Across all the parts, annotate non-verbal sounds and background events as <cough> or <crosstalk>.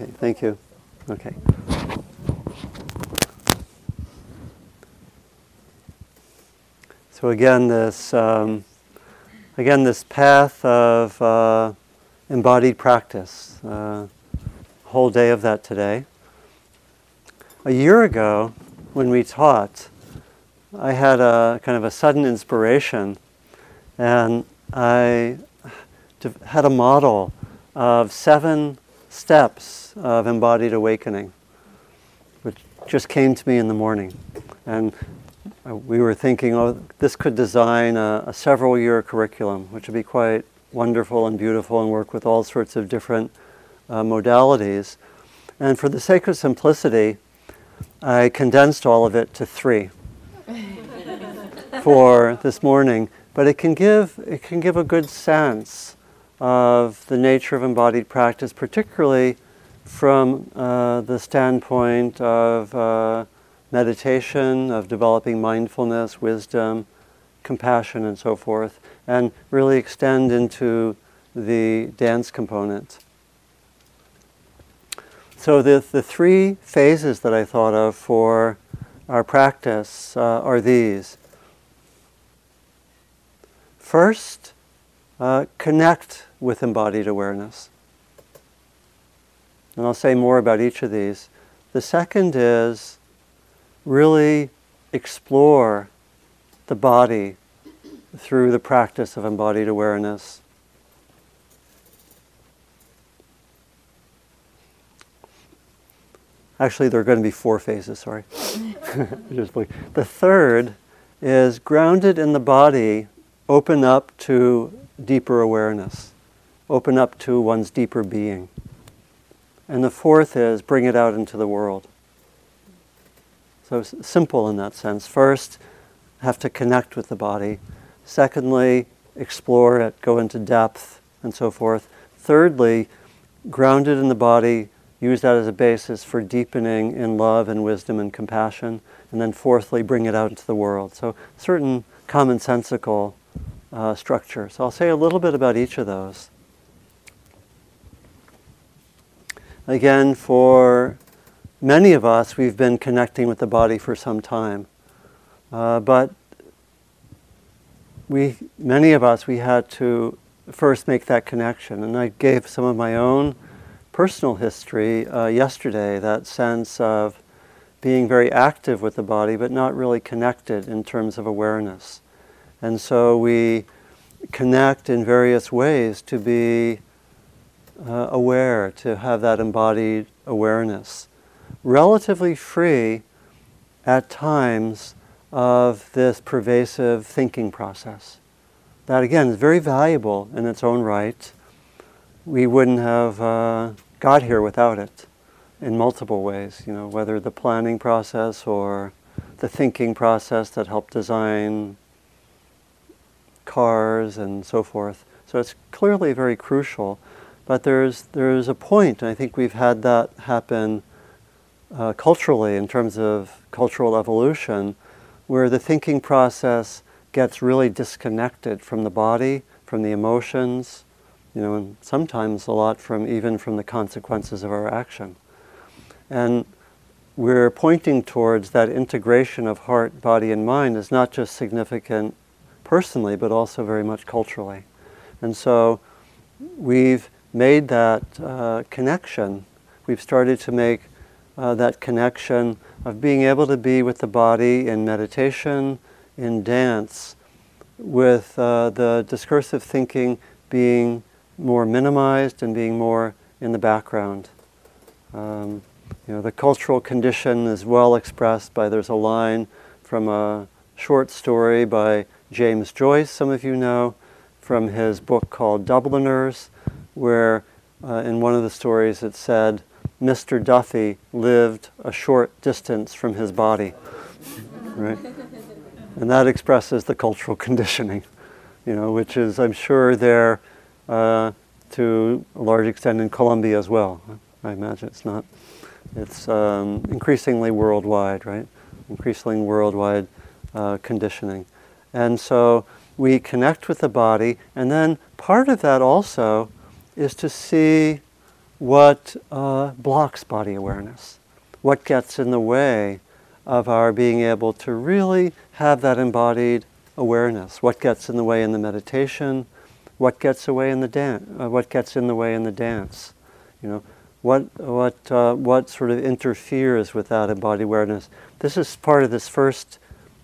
Okay, thank you. Okay. So again, this um, again this path of uh, embodied practice. Uh, whole day of that today. A year ago, when we taught, I had a kind of a sudden inspiration, and I had a model of seven steps of embodied awakening, which just came to me in the morning. And we were thinking, oh, this could design a, a several year curriculum, which would be quite wonderful and beautiful and work with all sorts of different uh, modalities. And for the sake of simplicity, I condensed all of it to three <laughs> for this morning. But it can give it can give a good sense of the nature of embodied practice, particularly from uh, the standpoint of uh, meditation, of developing mindfulness, wisdom, compassion, and so forth, and really extend into the dance component. So, the, the three phases that I thought of for our practice uh, are these. First, uh, connect with embodied awareness. And I'll say more about each of these. The second is really explore the body through the practice of embodied awareness. Actually, there are going to be four phases, sorry. <laughs> the third is grounded in the body, open up to deeper awareness, open up to one's deeper being. And the fourth is bring it out into the world. So simple in that sense. First, have to connect with the body. Secondly, explore it, go into depth, and so forth. Thirdly, grounded in the body, use that as a basis for deepening in love and wisdom and compassion. And then fourthly, bring it out into the world. So certain commonsensical uh, structure. So I'll say a little bit about each of those. Again, for many of us, we've been connecting with the body for some time. Uh, but we, many of us, we had to first make that connection. And I gave some of my own personal history uh, yesterday, that sense of being very active with the body, but not really connected in terms of awareness. And so we connect in various ways to be uh, aware, to have that embodied awareness. Relatively free at times of this pervasive thinking process. That again is very valuable in its own right. We wouldn't have uh, got here without it in multiple ways, you know, whether the planning process or the thinking process that helped design cars and so forth. So it's clearly very crucial. But there's, there's a point, I think we've had that happen uh, culturally in terms of cultural evolution, where the thinking process gets really disconnected from the body, from the emotions, you know, and sometimes a lot from even from the consequences of our action. And we're pointing towards that integration of heart, body, and mind is not just significant personally, but also very much culturally. And so we've made that uh, connection. We've started to make uh, that connection of being able to be with the body in meditation, in dance, with uh, the discursive thinking being more minimized and being more in the background. Um, you know, the cultural condition is well expressed by there's a line from a short story by James Joyce, some of you know, from his book called Dubliners, where uh, in one of the stories it said, Mr. Duffy lived a short distance from his body, right? And that expresses the cultural <laughs> conditioning, you know, which is, I'm sure, there uh, to a large extent in Colombia as well. I imagine it's not. It's um, increasingly worldwide, right? Increasingly worldwide uh, conditioning. And so we connect with the body, and then part of that also is to see what uh, blocks body awareness, what gets in the way of our being able to really have that embodied awareness, what gets in the way in the meditation, what gets away in the dance, uh, what gets in the way in the dance, you know, what what uh, what sort of interferes with that embodied awareness. This is part of this first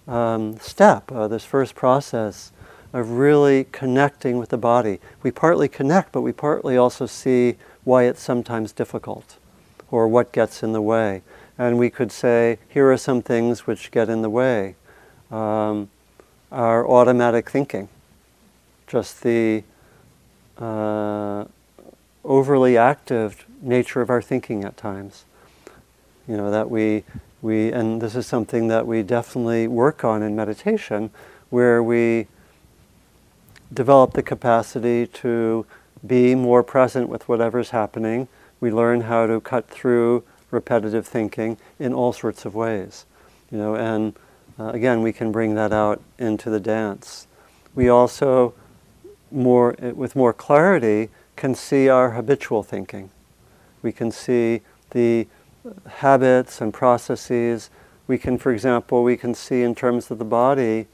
um, step, uh, this first process of really connecting with the body. We partly connect, but we partly also see why it's sometimes difficult or what gets in the way. And we could say, here are some things which get in the way. Um, our automatic thinking, just the uh, overly active nature of our thinking at times. You know, that we, we, and this is something that we definitely work on in meditation, where we develop the capacity to be more present with whatever's happening. We learn how to cut through repetitive thinking in all sorts of ways. You know, and uh, again, we can bring that out into the dance. We also, more eh, with more clarity, can see our habitual thinking. We can see the habits and processes. We can, for example, we can see in terms of the body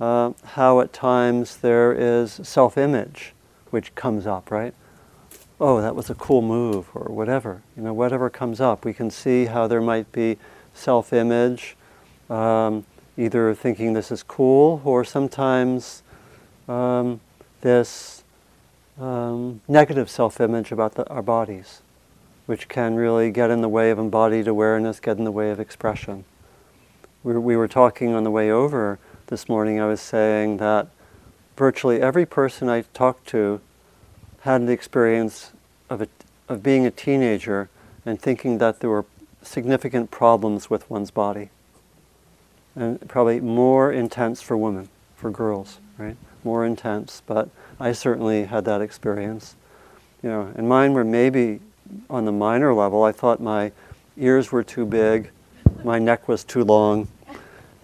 uh, how at times there is self-image which comes up, right? Oh, that was a cool move, or whatever. You know, whatever comes up, we can see how there might be self-image, um, either thinking this is cool, or sometimes um, this um, negative self-image about the, our bodies, which can really get in the way of embodied awareness, get in the way of expression. We, we were talking on the way over this morning, I was saying that virtually every person I talked to had an experience of, a, of being a teenager and thinking that there were significant problems with one's body. And probably more intense for women, for girls, right? More intense, but I certainly had that experience. You know, and mine were maybe on the minor level. I thought my ears were too big, my neck was too long,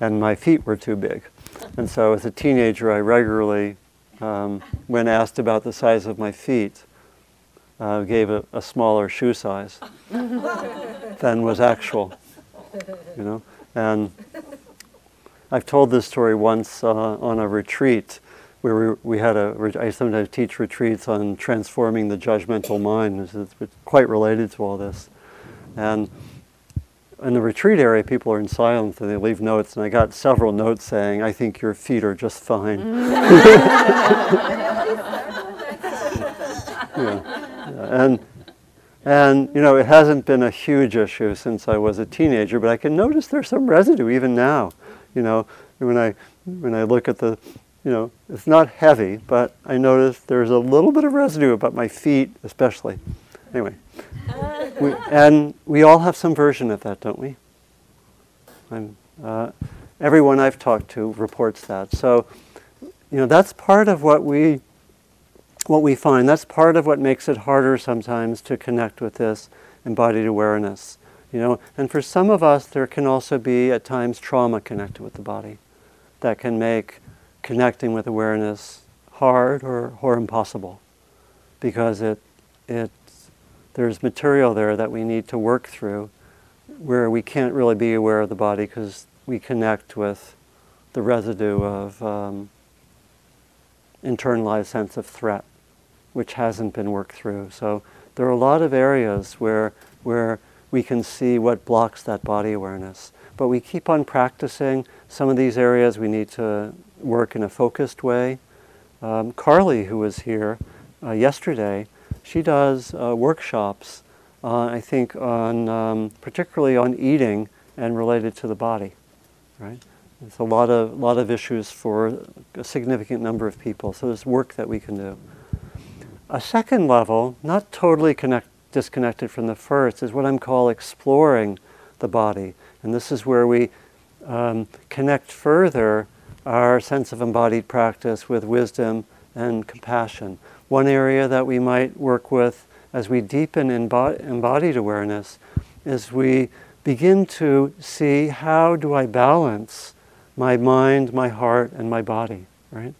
and my feet were too big. And so as a teenager, I regularly, um, when asked about the size of my feet, uh, gave a, a, smaller shoe size than was actual. You know, and I've told this story once uh, on a retreat where we, we had a. I sometimes teach retreats on transforming the judgmental mind. It's, quite related to all this, and in the retreat area, people are in silence and they leave notes. And I got several notes saying, "I think your feet are just fine." yeah. yeah. And and you know, it hasn't been a huge issue since I was a teenager, but I can notice there's some residue even now. You know, when I when I look at the, you know, it's not heavy, but I notice there's a little bit of residue about my feet, especially. Anyway we, and we all have some version of that, don't we? Uh, everyone I've talked to reports that. So, you know, that's part of what we what we find. That's part of what makes it harder sometimes to connect with this embodied awareness. You know, and for some of us, there can also be at times trauma connected with the body that can make connecting with awareness hard or, or impossible because it it there's material there that we need to work through where we can't really be aware of the body because we connect with the residue of um, internalized sense of threat, which hasn't been worked through. So there are a lot of areas where, where we can see what blocks that body awareness. But we keep on practicing. Some of these areas we need to work in a focused way. Um, Carly, who was here uh, yesterday, she does uh, workshops, uh, I think, on um, particularly on eating and related to the body, right? There's a lot of lot of issues for a significant number of people. So there's work that we can do. A second level, not totally connect, disconnected from the first, is what I'm calling exploring the body, and this is where we um, connect further our sense of embodied practice with wisdom and compassion. One area that we might work with as we deepen embodied awareness is we begin to see how do I balance my mind, my heart, and my body, right?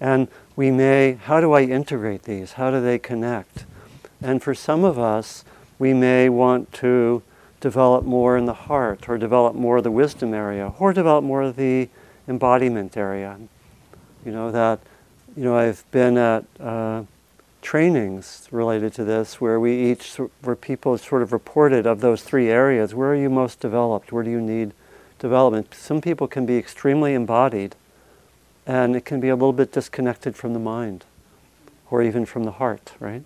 And we may, how do I integrate these? How do they connect? And for some of us, we may want to develop more in the heart, or develop more of the wisdom area, or develop more of the embodiment area. You know, that, you know, I've been at uh, trainings related to this where we each, where people sort of reported of those three areas, where are you most developed? Where do you need development? Some people can be extremely embodied, and it can be a little bit disconnected from the mind, or even from the heart, right?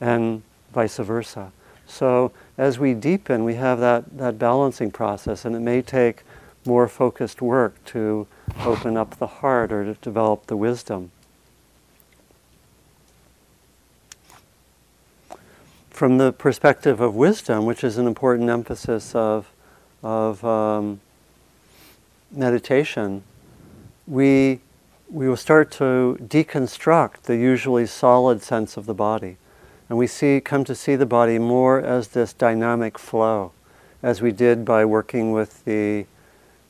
And vice versa. So as we deepen, we have that, that balancing process, and it may take more focused work to open up the heart or to develop the wisdom. From the perspective of wisdom, which is an important emphasis of, of um, meditation, we, we will start to deconstruct the usually solid sense of the body. And we see, come to see the body more as this dynamic flow, as we did by working with the,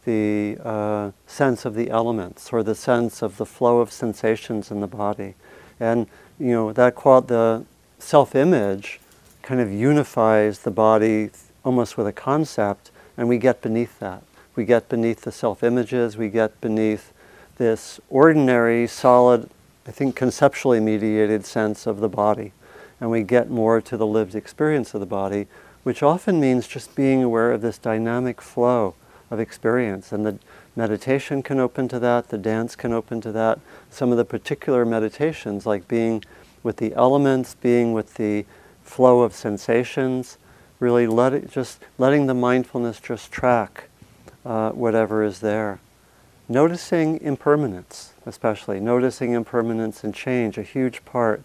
the uh, sense of the elements or the sense of the flow of sensations in the body. And, you know, that qual- the self-image kind of unifies the body almost with a concept, and we get beneath that. We get beneath the self-images, we get beneath this ordinary, solid, I think conceptually mediated sense of the body and we get more to the lived experience of the body, which often means just being aware of this dynamic flow of experience. And the meditation can open to that, the dance can open to that. Some of the particular meditations, like being with the elements, being with the flow of sensations, really let it, just letting the mindfulness just track uh, whatever is there. Noticing impermanence, especially, noticing impermanence and change, a huge part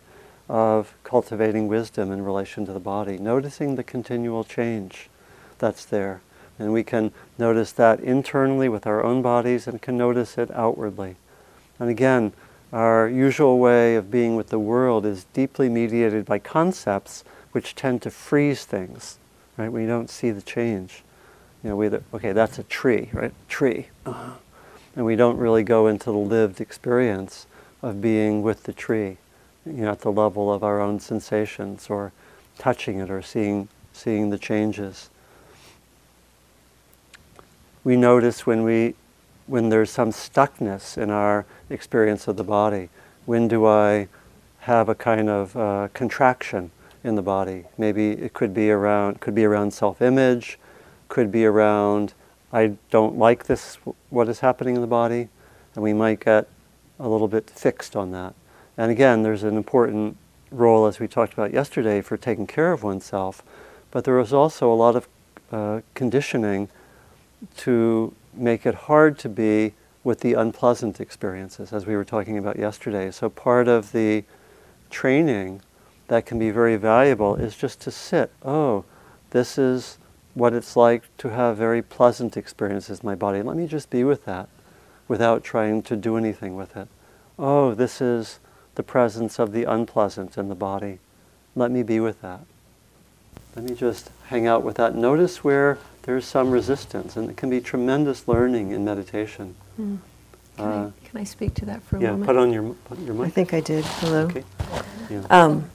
of cultivating wisdom in relation to the body, noticing the continual change that's there. And we can notice that internally with our own bodies and can notice it outwardly. And again, our usual way of being with the world is deeply mediated by concepts which tend to freeze things, right? We don't see the change. You know, we, okay, that's a tree, right? Tree. Uh-huh. And we don't really go into the lived experience of being with the tree you know, at the level of our own sensations or touching it or seeing, seeing the changes. We notice when, we, when there's some stuckness in our experience of the body. When do I have a kind of uh, contraction in the body? Maybe it could be around, could be around self-image, could be around I don't like this, what is happening in the body, and we might get a little bit fixed on that. And again, there's an important role, as we talked about yesterday, for taking care of oneself, but there is also a lot of uh, conditioning to make it hard to be with the unpleasant experiences, as we were talking about yesterday. So, part of the training that can be very valuable is just to sit. Oh, this is what it's like to have very pleasant experiences in my body. Let me just be with that without trying to do anything with it. Oh, this is the presence of the unpleasant in the body. Let me be with that. Let me just hang out with that. Notice where there's some resistance, and it can be tremendous learning in meditation. Mm. Can, uh, I, can, I, speak to that for a yeah, moment? Yeah, put on your, put your mic. I think I did. Hello. Okay. Yeah. Um,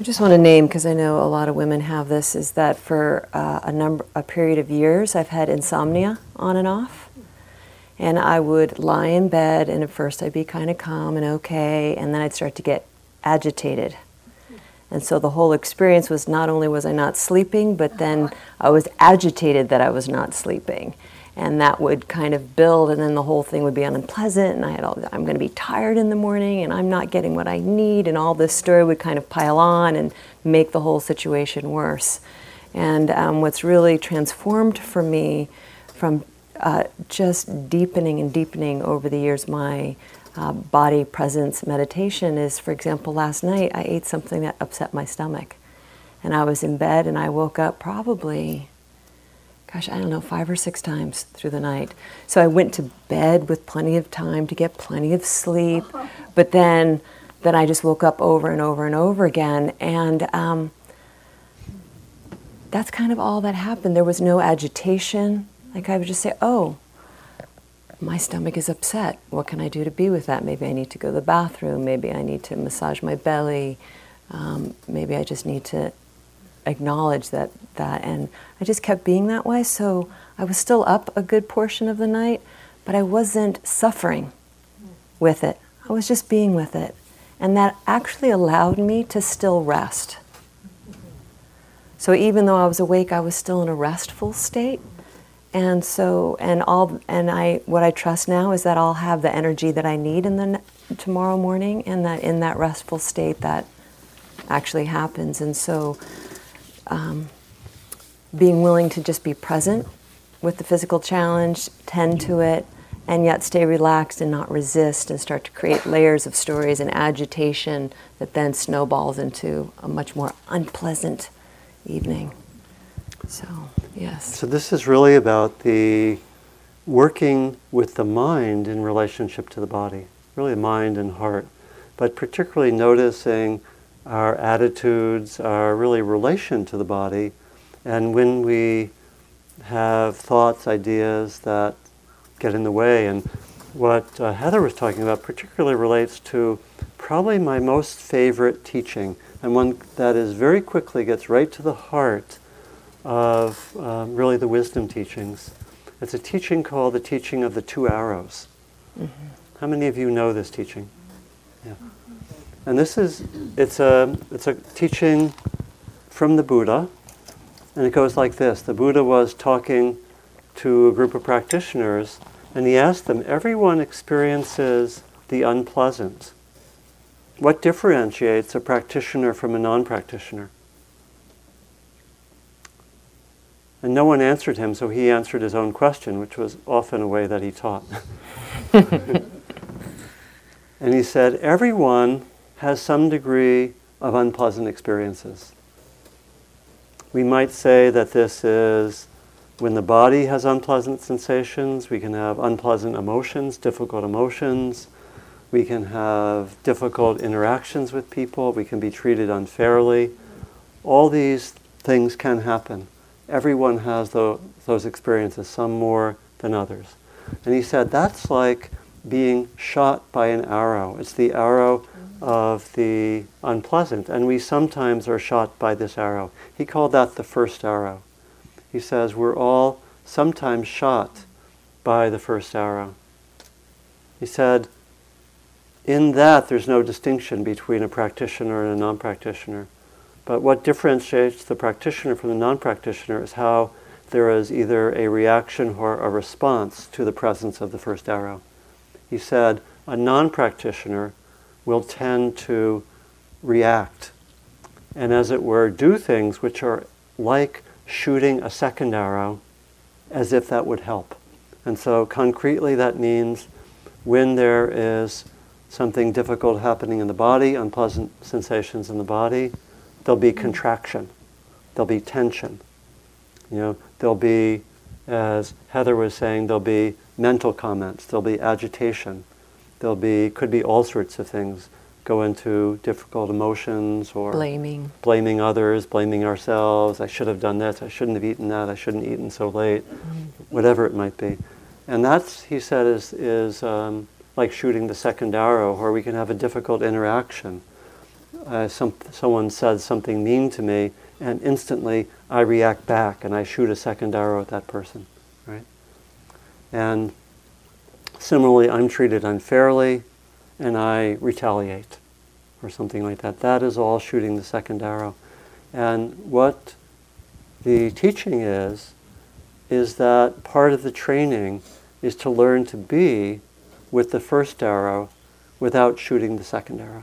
I just want to name because I know a lot of women have this. Is that for uh, a number, a period of years, I've had insomnia on and off, and I would lie in bed, and at first I'd be kind of calm and okay, and then I'd start to get agitated. And so the whole experience was not only was I not sleeping, but then I was agitated that I was not sleeping. And that would kind of build, and then the whole thing would be unpleasant. And I had all, I'm going to be tired in the morning, and I'm not getting what I need, and all this story would kind of pile on and make the whole situation worse. And um, what's really transformed for me from uh, just deepening and deepening over the years my uh, body presence meditation is, for example, last night I ate something that upset my stomach. And I was in bed and I woke up probably, gosh, I don't know, five or six times through the night. So I went to bed with plenty of time to get plenty of sleep. <laughs> But then, then I just woke up over and over and over again. And um, that's kind of all that happened. There was no agitation. Like I would just say, oh, my stomach is upset. What can I do to be with that? Maybe I need to go to the bathroom. Maybe I need to massage my belly. Um, maybe I just need to acknowledge that that and I just kept being that way so I was still up a good portion of the night but I wasn't suffering with it I was just being with it and that actually allowed me to still rest so even though I was awake I was still in a restful state and so and all and I what I trust now is that I'll have the energy that I need in the tomorrow morning and that in that restful state that actually happens and so um, being willing to just be present with the physical challenge, tend to it, and yet stay relaxed and not resist and start to create layers of stories and agitation that then snowballs into a much more unpleasant evening. So, yes. So, this is really about the working with the mind in relationship to the body, really mind and heart, but particularly noticing our attitudes, our really relation to the body. And when we have thoughts, ideas that get in the way, and what uh, Heather was talking about particularly relates to probably my most favorite teaching, and one that is very quickly gets right to the heart of um, really the wisdom teachings. It's a teaching called the teaching of the two arrows. Mm-hmm. How many of you know this teaching? Yeah. And this is, it's a, it's a teaching from the Buddha, and it goes like this. The Buddha was talking to a group of practitioners, and he asked them, everyone experiences the unpleasant. What differentiates a practitioner from a non-practitioner? And no one answered him, so he answered his own question, which was often a way that he taught. <laughs> and he said, Everyone has some degree of unpleasant experiences. We might say that this is when the body has unpleasant sensations, we can have unpleasant emotions, difficult emotions, we can have difficult interactions with people, we can be treated unfairly. All these things can happen. Everyone has the, those experiences, some more than others. And he said that's like being shot by an arrow. It's the arrow of the unpleasant, and we sometimes are shot by this arrow. He called that the first arrow. He says we're all sometimes shot by the first arrow. He said, in that there's no distinction between a practitioner and a non practitioner. But what differentiates the practitioner from the non practitioner is how there is either a reaction or a response to the presence of the first arrow. He said, a non practitioner will tend to react and, as it were, do things which are like shooting a second arrow as if that would help. And so, concretely, that means when there is something difficult happening in the body, unpleasant sensations in the body, there'll be contraction, there'll be tension. You know, there'll be, as Heather was saying, there'll be mental comments, there'll be agitation, there'll be could be all sorts of things go into difficult emotions or blaming. blaming others blaming ourselves. I should have done this. I shouldn't have eaten that. I shouldn't have eaten so late. Mm-hmm. whatever it might be. And that's he said is is um, like shooting the second arrow where we can have a difficult interaction uh, some, someone says something mean to me and instantly i react back and i shoot a second arrow at that person right and Similarly, I'm treated unfairly and I retaliate or something like that. That is all shooting the second arrow. And what the teaching is, is that part of the training is to learn to be with the first arrow without shooting the second arrow.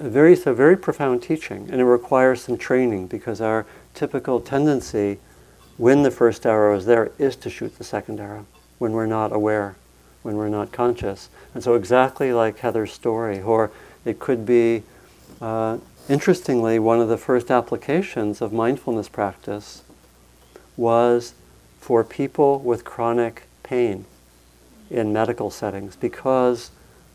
Very, it's a very profound teaching, and it requires some training because our typical tendency when the first arrow is there is to shoot the second arrow when we're not aware, when we're not conscious. And so, exactly like Heather's story, or it could be, uh, interestingly, one of the first applications of mindfulness practice was for people with chronic pain in medical settings, because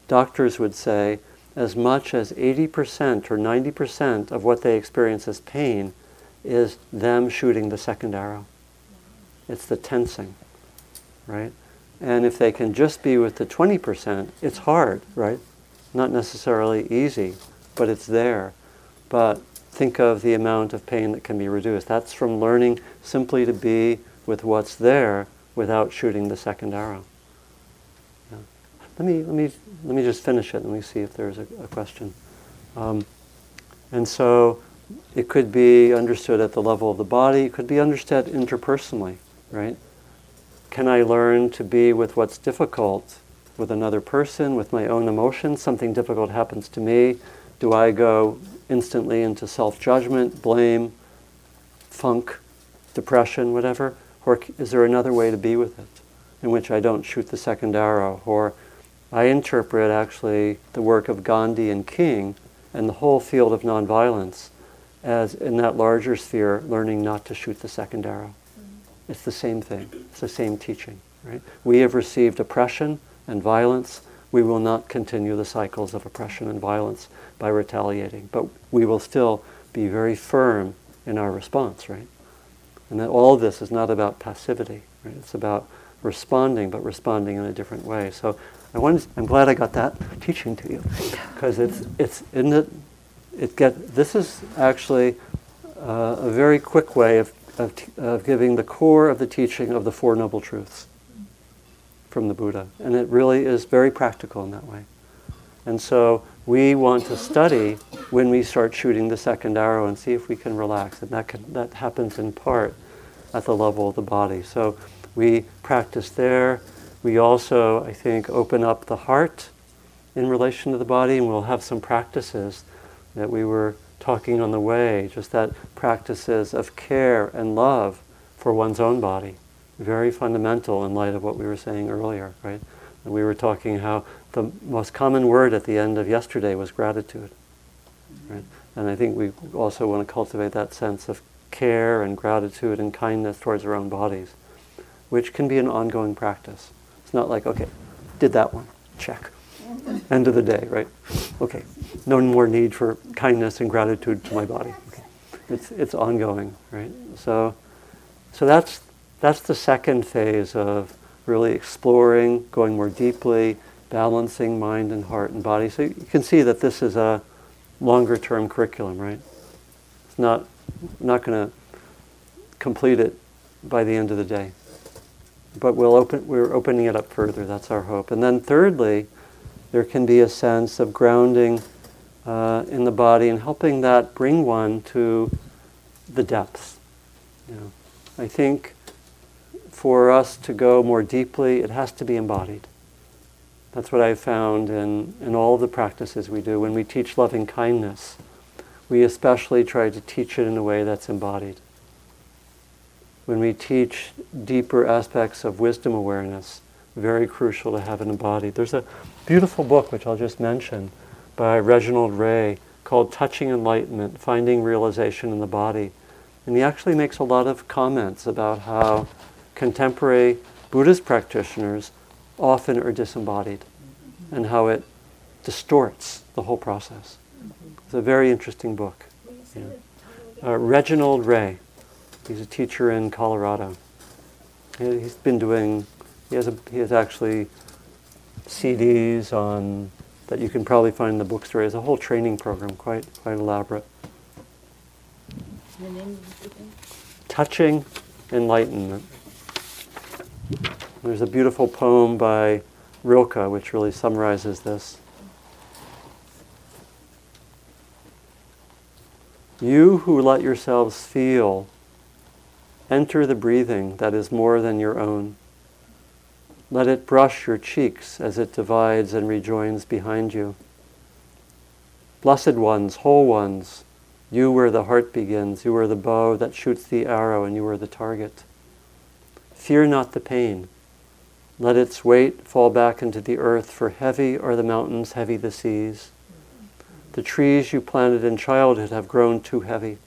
doctors would say as much as 80% or 90% of what they experience as pain is them shooting the second arrow. It's the tensing right? And if they can just be with the 20%, it's hard, right? Not necessarily easy, but it's there. But think of the amount of pain that can be reduced. That's from learning simply to be with what's there without shooting the second arrow. Let me let me let me just finish it and we see if there's a, a question. Um, and so it could be understood at the level of the body, it could be understood interpersonally, right? Can I learn to be with what's difficult with another person, with my own emotions? Something difficult happens to me. Do I go instantly into self judgment, blame, funk, depression, whatever? Or is there another way to be with it in which I don't shoot the second arrow? Or I interpret actually the work of Gandhi and King and the whole field of nonviolence as in that larger sphere, learning not to shoot the second arrow. Mm-hmm. It's the same thing. It's the same teaching, right? We have received oppression and violence. We will not continue the cycles of oppression and violence by retaliating, but we will still be very firm in our response, right? And that all of this is not about passivity, right? It's about responding, but responding in a different way. So I wanted, I'm glad I got that teaching to you, because it's it's in the it get this is actually uh, a very quick way of, of, t- of giving the core of the teaching of the Four Noble Truths from the Buddha. And it really is very practical in that way. And so we want to study when we start shooting the second arrow and see if we can relax. And that, can, that happens in part at the level of the body. So we practice there. We also, I think, open up the heart in relation to the body, and we'll have some practices that we were talking on the way, just that practices of care and love for one's own body. Very fundamental in light of what we were saying earlier, right? And we were talking how the most common word at the end of yesterday was gratitude, right? And I think we also want to cultivate that sense of care and gratitude and kindness towards our own bodies, which can be an ongoing practice. Not like, okay, did that one, check. End of the day, right? Okay, no more need for kindness and gratitude to my body. Okay. It's, it's ongoing, right? So, so that's, that's the second phase of really exploring, going more deeply, balancing mind and heart and body. So you can see that this is a longer term curriculum, right? It's not, not going to complete it by the end of the day. But we'll open, we're opening it up further, that's our hope. And then thirdly, there can be a sense of grounding uh, in the body and helping that bring one to the depths. You know, I think for us to go more deeply, it has to be embodied. That's what I've found in, in all the practices we do. When we teach loving kindness, we especially try to teach it in a way that's embodied. When we teach deeper aspects of wisdom awareness, very crucial to have it embodied. There's a beautiful book, which I'll just mention, by Reginald Ray called Touching Enlightenment Finding Realization in the Body. And he actually makes a lot of comments about how contemporary Buddhist practitioners often are disembodied and how it distorts the whole process. It's a very interesting book. Yeah. Uh, Reginald Ray, he's a teacher in Colorado. He's been doing he has, a, he has actually CDs on that you can probably find in the bookstore. He has a whole training program, quite quite elaborate. Touching enlightenment. There's a beautiful poem by Rilke which really summarizes this. You who let yourselves feel, enter the breathing that is more than your own. Let it brush your cheeks as it divides and rejoins behind you. Blessed ones, whole ones, you where the heart begins, you are the bow that shoots the arrow, and you are the target. Fear not the pain. Let its weight fall back into the earth, for heavy are the mountains, heavy the seas. The trees you planted in childhood have grown too heavy.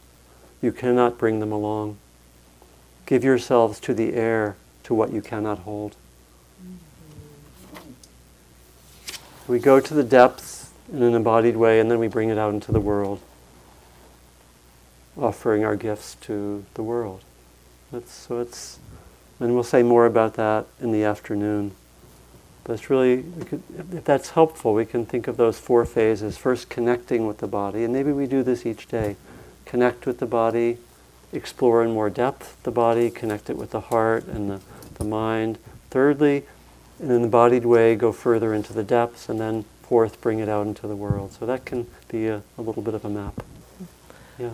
You cannot bring them along. Give yourselves to the air, to what you cannot hold. We go to the depths in an embodied way and then we bring it out into the world, offering our gifts to the world. That's, so it's, and we'll say more about that in the afternoon. But it's really, could, if that's helpful, we can think of those four phases. First, connecting with the body, and maybe we do this each day. Connect with the body, explore in more depth the body, connect it with the heart and the, the mind. Thirdly, in an embodied way, go further into the depths, and then fourth, bring it out into the world. So that can be a, a little bit of a map. Yeah.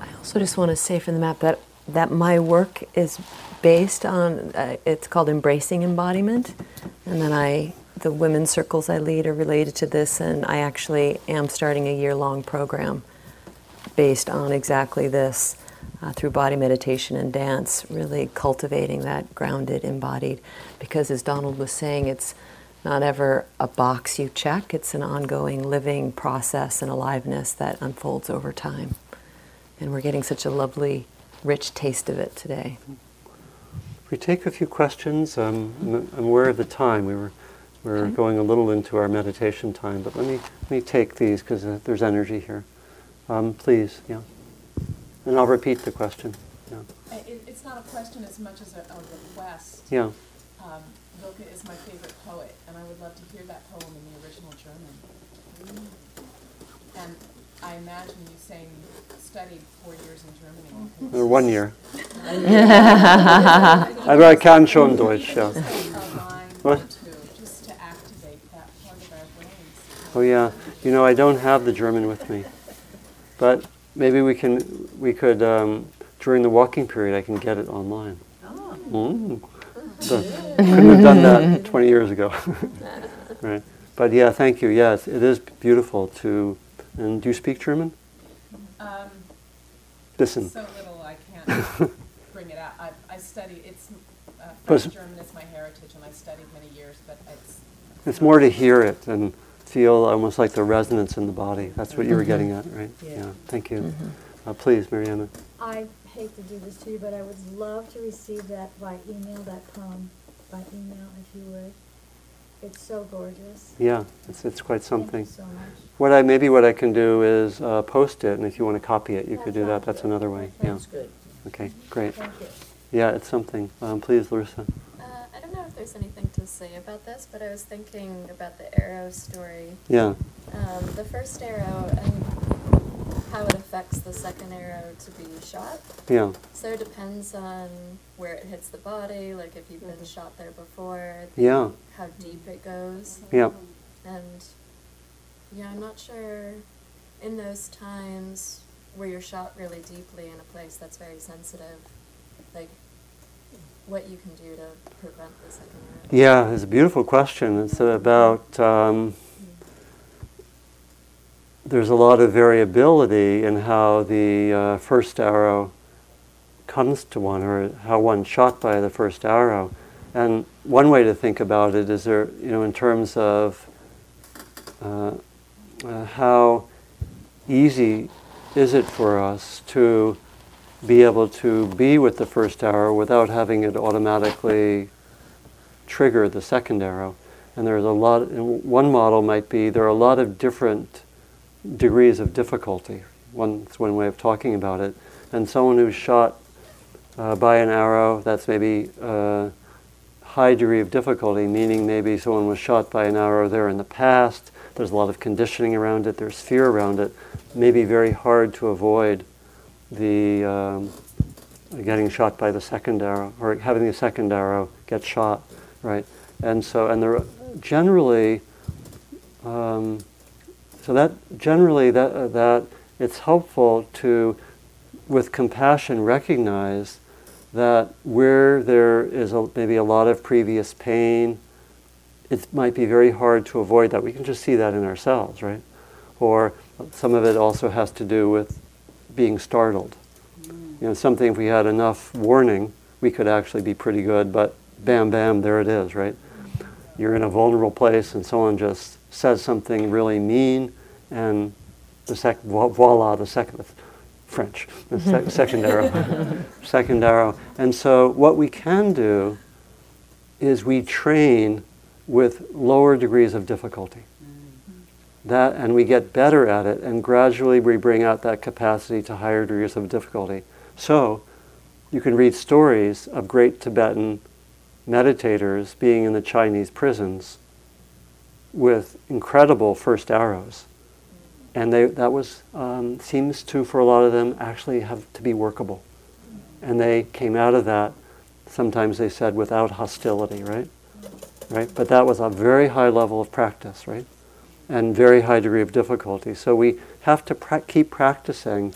I also just want to say from the map that that my work is based on uh, it's called embracing embodiment, and then I the women's circles I lead are related to this, and I actually am starting a year long program based on exactly this uh, through body meditation and dance, really cultivating that grounded, embodied. Because as Donald was saying, it's not ever a box you check, it's an ongoing living process and aliveness that unfolds over time. And we're getting such a lovely, rich taste of it today. We take a few questions. Um, I'm aware of the time. We were we're okay. going a little into our meditation time, but let me let me take these because uh, there's energy here. Um, please, yeah. And I'll repeat the question. Yeah. It, it's not a question as much as a, a request. Yeah. Um, Rilke is my favorite poet, and I would love to hear that poem in the original German. Mm. And I imagine you saying you studied four years in Germany. Or one year. Aber I kann schon Deutsch, ja. What? Oh yeah, you know I don't have the German with me, but maybe we can we could um, during the walking period I can get it online. Oh. Mm. So, couldn't have done that <laughs> 20 years ago, <laughs> right? But yeah, thank you. Yes, it is beautiful to and do you speak German? Um, Listen. So little I can't <laughs> bring it out. I, I study, it's, uh, French German is my heritage and I studied many years, but it's... It's more to hear it and feel almost like the resonance in the body. That's what you were mm-hmm. getting at, right? Yeah. yeah. Thank you. Mm-hmm. Uh, please, Mariana. I hate to do this to you, but I would love to receive that by email, that poem by email, if you would. It's so gorgeous. Yeah, it's, it's quite something. so what I maybe what I can do is uh, post it, and if you want to copy it, you that could do that. That's good. another way. That's yeah. good. Okay, great. Thank you. Yeah, it's something. Um, please, Larissa. Uh, I don't know if there's anything to say about this, but I was thinking about the arrow story. Yeah. Um, the first arrow and how it affects the second arrow to be shot. Yeah. So it depends on where it hits the body, like if you've been shot there before. Yeah. How deep it goes. Yeah. And yeah, I'm not sure in those times where you're shot really deeply in a place that's very sensitive, like what you can do to prevent the second. Yeah, it's a beautiful question. It's about. Um, there's a lot of variability in how the uh, first arrow comes to one or how one's shot by the first arrow. And one way to think about it is there, you know, in terms of uh, uh, how easy is it for us to be able to be with the first arrow without having it automatically trigger the second arrow. And there's a lot, one model might be there are a lot of different degrees of difficulty. One, one way of talking about it. And someone who's shot uh, by an arrow, that's maybe a high degree of difficulty, meaning maybe someone was shot by an arrow there in the past, there's a lot of conditioning around it, there's fear around it, maybe very hard to avoid the um, getting shot by the second arrow, or having the second arrow get shot, right? And so, and there generally, um, so that generally that, uh, that it's helpful to, with compassion, recognize that where there is a, maybe a lot of previous pain, it might be very hard to avoid that. We can just see that in ourselves, right? Or some of it also has to do with being startled. You know, something if we had enough warning, we could actually be pretty good, but bam, bam, there it is, right? You're in a vulnerable place and someone just says something really mean, and the sec- voila, the second French, the sec- <laughs> second arrow, second arrow. And so, what we can do is we train with lower degrees of difficulty. That, and we get better at it, and gradually we bring out that capacity to higher degrees of difficulty. So, you can read stories of great Tibetan meditators being in the Chinese prisons with incredible first arrows. And they, that was, um, seems to, for a lot of them, actually have to be workable. And they came out of that, sometimes they said, without hostility, right? Right? But that was a very high level of practice, right? And very high degree of difficulty. So we have to pra- keep practicing,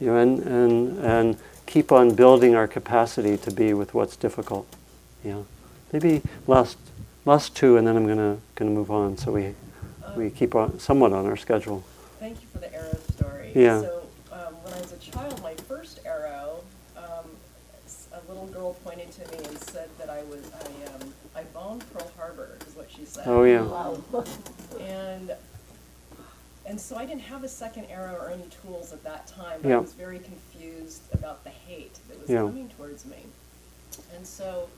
you know, and, and, and keep on building our capacity to be with what's difficult. You know, maybe last last two, and then I'm gonna gonna move on, so we we keep on somewhat on our schedule. Thank you for the arrow story. Yeah. So um, when I was a child, my first arrow, um, s- a little girl pointed to me and said that I was I um, I bombed Pearl Harbor, is what she said. Oh yeah, <laughs> And and so I didn't have a second arrow or any tools at that time. But Yeah. I was very confused about the hate that was Yeah. coming towards me. And so,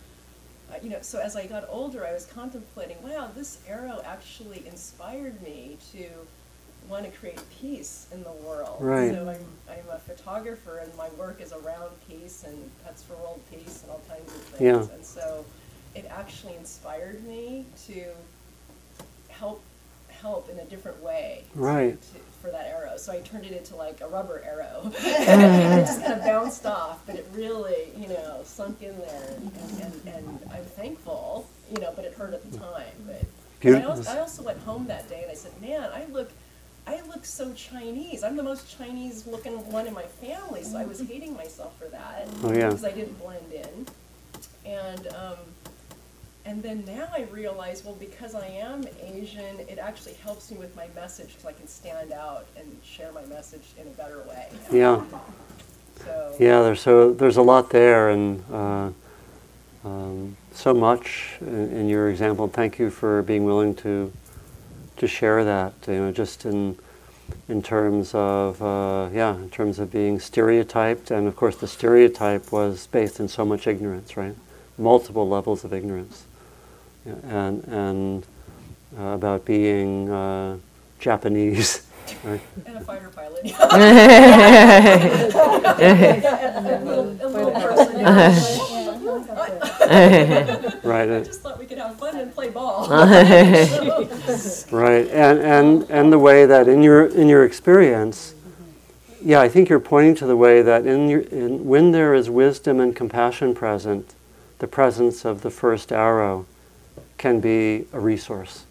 uh, you know, so as I got older, I was contemplating, wow, this arrow actually inspired me to want to create peace in the world. Right. So I'm, I'm a photographer, and my work is around peace and pets for world peace and all kinds of things. Yeah. And so, it actually inspired me to help help in a different way Right. to, for that arrow. So I turned it into like a rubber arrow. and <laughs> it just kind of bounced off, but it really, you know, sunk in there. And, and, and I'm thankful, you know, but it hurt at the time. But I, also, I also went home that day and I said, man, I look. I look so Chinese. I'm the most Chinese looking one in my family, so I was hating myself for that Oh, yeah. because I didn't blend in. And um, and then now I realize, well, because I am Asian, it actually helps me with my message because I can stand out and share my message in a better way. yeah, So yeah. There's so there's a lot there, and uh, um, so much in, in your example. Thank you for being willing to to share that. You know, just in in terms of uh, yeah, in terms of being stereotyped, and of course the stereotype was based in so much ignorance, right? Multiple levels of ignorance, and and uh, about being uh, Japanese, <laughs> right? and a fighter pilot. a a little person. Right. I uh, just thought we could have fun and play ball. <laughs> <laughs> Right, and, and, and the way that in your, in your experience, yeah, I think you're pointing to the way that in your, in, when there is wisdom and compassion present, the presence of the first arrow can be a resource.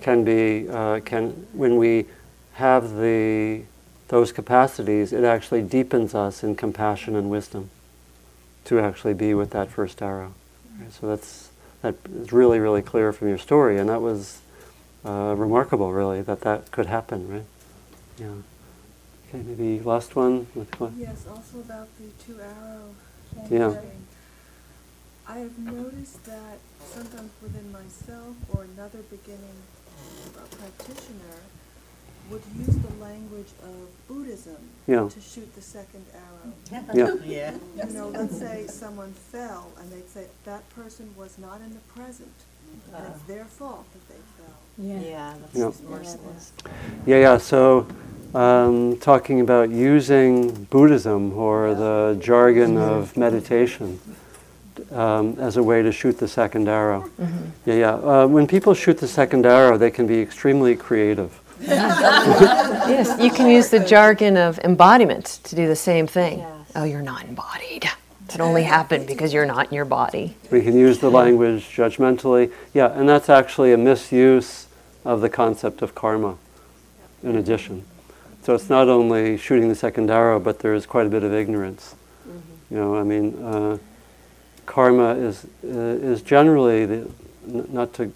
Can be, uh, can, when we have the, those capacities, it actually deepens us in compassion and wisdom to actually be with that first arrow. Right, so that's, that is really, really clear from your story, and that was uh, remarkable, really, that that could happen, right? Yeah. Okay, maybe last one. Yes, also about the two arrow Yeah. thing. I have noticed that sometimes within myself or another beginning uh, practitioner would use the language of Buddhism Yeah. to shoot the second arrow. Yeah. <laughs> Yeah. You know, let's say someone fell and they'd say that person was not in the present and it's their fault that they fell. Yeah. Yeah. that's merciless. Yeah, yeah. So, um, talking about using Buddhism or the jargon of meditation um, as a way to shoot the second arrow. Yeah, yeah. Uh, when people shoot the second arrow, they can be extremely creative. <laughs> Yes, you can use the jargon of embodiment to do the same thing. Yes. Oh, you're not embodied. That only happened because you're not in your body. We can use the language judgmentally. Yeah, and that's actually a misuse of the concept of karma, in addition. So it's not only shooting the second arrow, but there is quite a bit of ignorance. You know, I mean, uh, karma is uh, is generally the, n- not to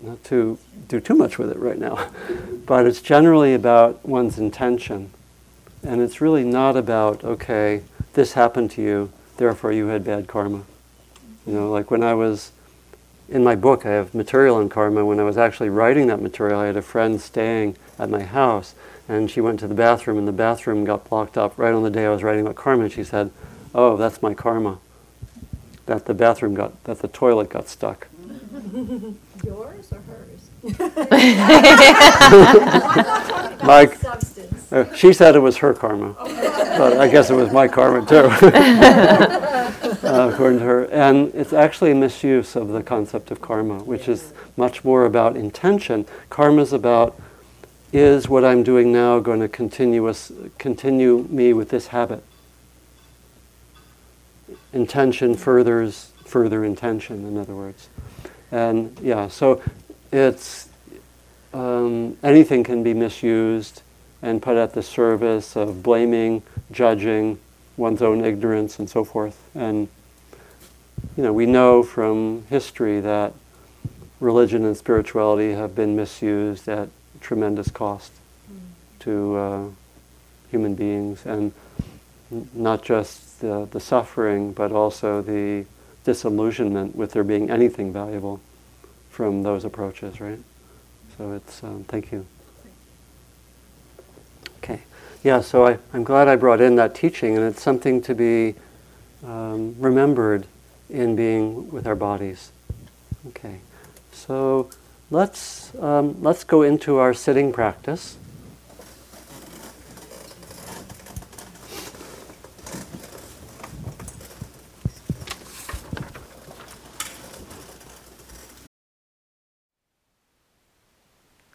not to do too much with it right now, <laughs> but it's generally about one's intention, and it's really not about okay, this happened to you, therefore you had bad karma. You know, like when I was in my book, I have material on karma. When I was actually writing that material, I had a friend staying at my house, and she went to the bathroom, and the bathroom got blocked up right on the day I was writing about karma. And she said, "Oh, that's my karma. That the bathroom got, that the toilet got stuck." <laughs> Yours or hers? <laughs> Like, Substance. uh, she said it was her karma, but I guess it was my karma too. <laughs> uh, according to her. And it's actually a misuse of the concept of karma, which is much more about intention. Karma is about is what I'm doing now going to continuous, continue me with this habit? Intention furthers further intention, in other words. And yeah, so it's um, anything can be misused and put at the service of blaming, judging, one's own ignorance, and so forth. And you know, we know from history that religion and spirituality have been misused at tremendous cost to uh, human beings, and n- not just the, the suffering, but also the disillusionment with there being anything valuable from those approaches, right? So it's, um, thank you. Okay. Yeah, so I, I'm glad I brought in that teaching, and it's something to be um, remembered in being with our bodies. Okay. So let's, um, let's go into our sitting practice.